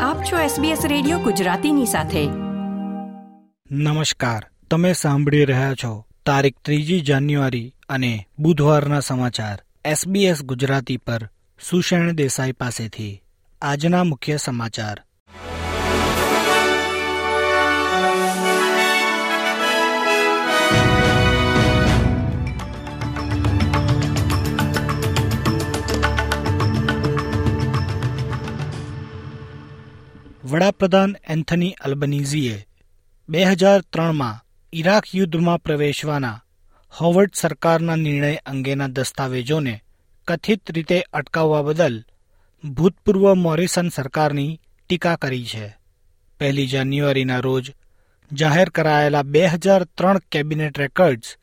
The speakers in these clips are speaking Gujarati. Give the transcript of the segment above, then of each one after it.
આપ છો SBS રેડિયો ગુજરાતીની સાથે. નમસ્કાર. તમે સાંભળી રહ્યા છો તારીખ ત્રીજી જાન્યુઆરી અને બુધવારના સમાચાર. SBS ગુજરાતી પર સુષેણ દેસાઈ પાસેથી. આજના મુખ્ય સમાચાર. વડાપ્રધાન એન્થની અલ્બનીઝીએ બે હજાર ત્રણમાં ઇરાક યુદ્ધમાં પ્રવેશવાના હોવર્ડ સરકારના નિર્ણય અંગેના દસ્તાવેજોને કથિત રીતે અટકાવવા બદલ ભૂતપૂર્વ મોરિસન સરકારની ટીકા કરી છે. પહેલી જાન્યુઆરીના રોજ જાહેર કરાયેલા બે હજાર ત્રણ કેબિનેટ રેકર્ડ્સ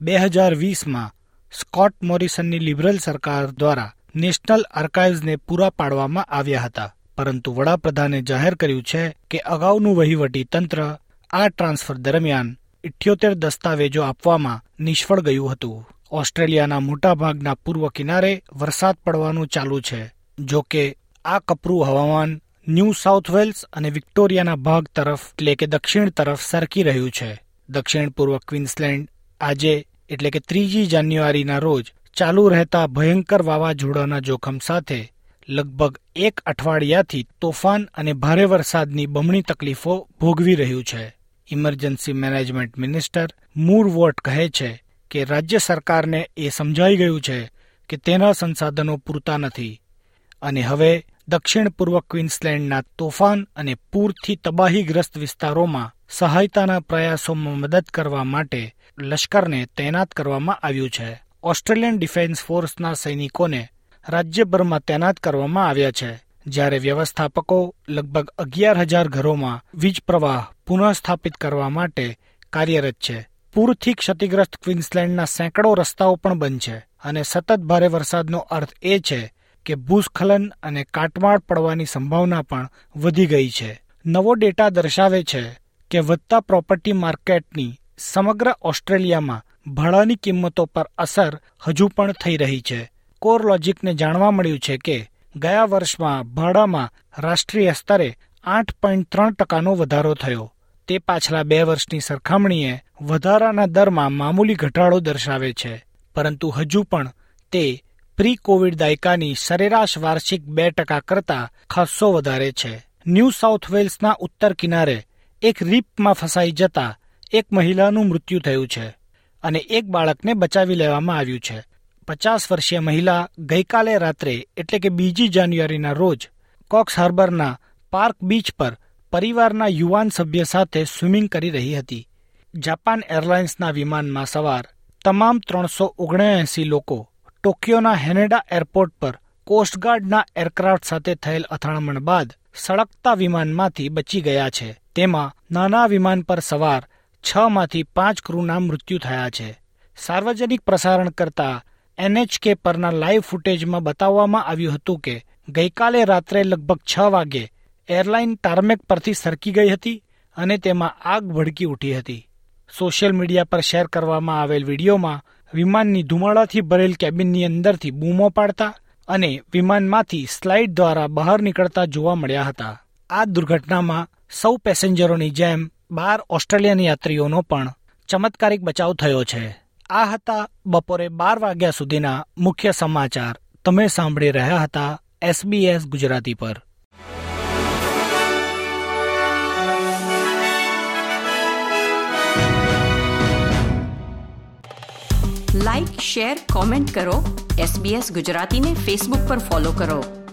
બે હજાર વીસમાં સ્કોટ મોરિસનની લિબરલ સરકાર દ્વારા નેશનલ આર્કાઇવ્સને પૂરા પાડવામાં આવ્યા હતા. પરંતુ વડાપ્રધાને જાહેર કર્યું છે કે અગાઉનું વહીવટી તંત્ર આ ટ્રાન્સફર દરમિયાન ઇઠ્યોતેર દસ્તાવેજો આપવામાં નિષ્ફળ ગયું હતું. ઓસ્ટ્રેલિયાના મોટાભાગના પૂર્વ કિનારે વરસાદ પડવાનું ચાલુ છે. જો કે, આ કપરું હવામાન ન્યૂ સાઉથ વેલ્સ અને વિક્ટોરિયાના ભાગ તરફ એટલે કે દક્ષિણ તરફ સરકી રહ્યું છે. દક્ષિણ પૂર્વ ક્વીન્સલેન્ડ આજે એટલે કે ત્રીજી જાન્યુઆરીના રોજ ચાલુ રહેતા ભયંકર વાવાઝોડાના જોખમ સાથે લગભગ એક અઠવાડિયાથી તોફાન અને ભારે વરસાદની બમણી તકલીફો ભોગવી રહ્યું છે. Emergency management minister Murray Watt કહે છે કે રાજ્ય સરકારને એ સમજાઈ ગયું છે કે તેના સંસાધનો પૂરતા નથી. અને હવે દક્ષિણ પૂર્વ ક્વીન્સલેન્ડના તોફાન અને પૂરથી તબાહીગ્રસ્ત વિસ્તારોમાં સહાયતાના પ્રયાસોમાં મદદ કરવા માટે લશ્કરને તૈનાત કરવામાં આવ્યું છે. ઓસ્ટ્રેલિયન ડિફેન્સ ફોર્સના સૈનિકોને રાજ્યભરમાં તૈનાત કરવામાં આવ્યા છે. જ્યારે વ્યવસ્થાપકો લગભગ અગિયાર હજાર ઘરોમાં વીજ પ્રવાહ પુનઃસ્થાપિત કરવા માટે કાર્યરત છે. પૂરથી ક્ષતિગ્રસ્ત ક્વીન્સલેન્ડના સેંકડો રસ્તાઓ પણ બંધ છે. અને સતત ભારે વરસાદનો અર્થ એ છે કે ભૂસ્ખલન અને કાટમાળ પડવાની સંભાવના પણ વધી ગઈ છે. નવો ડેટા દર્શાવે છે કે વધતા પ્રોપર્ટી માર્કેટની સમગ્ર ઓસ્ટ્રેલિયામાં ભાડાની કિંમતો પર અસર હજુ પણ થઈ રહી છે. કોર લોજિકને જાણવા મળ્યું છે કે ગયા વર્ષમાં ભાડામાં રાષ્ટ્રીય સ્તરે આઠ પોઈન્ટ ત્રણ ટકાનો વધારો થયો. તે પાછલા બે વર્ષની સરખામણીએ વધારાના દરમાં મામૂલી ઘટાડો દર્શાવે છે. પરંતુ હજુ પણ તે પ્રી કોવિડ દાયકાની સરેરાશ વાર્ષિક બે ટકા કરતાં ખાસ્સો વધારે છે. ન્યૂ સાઉથ વેલ્સના ઉત્તર કિનારે એક રીપમાં ફસાઈ જતા એક મહિલાનું મૃત્યુ થયું છે અને એક બાળકને બચાવી લેવામાં આવ્યું છે. પચાસ વર્ષીય મહિલા ગઈકાલે રાત્રે, એટલે કે બીજી જાન્યુઆરીના રોજ, કોક્સ હાર્બરના પાર્ક બીચ પર પરિવારના યુવાન સભ્ય સાથે સ્વિમિંગ કરી રહી હતી. જાપાન એરલાઇન્સના વિમાનમાં સવાર તમામ ત્રણસો ઓગણએંસી લોકો ટોક્યોના હેનેડા એરપોર્ટ પર કોસ્ટગાર્ડના એરક્રાફ્ટ સાથે થયેલ અથડામણ બાદ સળગતા વિમાનમાંથી બચી ગયા છે. તેમાં નાના વિમાન પર સવાર છ માંથી પાંચ ક્રૂના મૃત્યુ થયા છે. સાર્વજનિક પ્રસારણ કરતા એનએચકે પરના લાઈવ ફૂટેજમાં બતાવવામાં આવ્યું હતું કે, ગઈકાલે રાત્રે લગભગ છ વાગે એરલાઇન ટાર્મેક પરથી સરકી ગઈ હતી અને તેમાં આગ ભડકી ઉઠી હતી. સોશિયલ મીડિયા પર શેર કરવામાં આવેલ વિડીયોમાં વિમાનની ધુમાડાથી ભરેલ કેબિનની અંદરથી બૂમો પાડતા અને વિમાનમાંથી સ્લાઇડ દ્વારા બહાર નીકળતા જોવા મળ્યા હતા. આ દુર્ઘટનામાં સૌ પેસેન્જરોની જેમ બાર ઓસ્ટ્રેલિયન યાત્રીઓનો પણ ચમત્કારિક બચાવ થયો છે. આ હતા બપોરે બાર વાગ્યા સુધીના મુખ્ય સમાચાર. તમે સાંભળી રહ્યા હતા એસબીએસ ગુજરાતી પર. લાઇક શેર કોમેન્ટ કરો. એસબીએસ ગુજરાતીને ફેસબુક પર ફોલો કરો.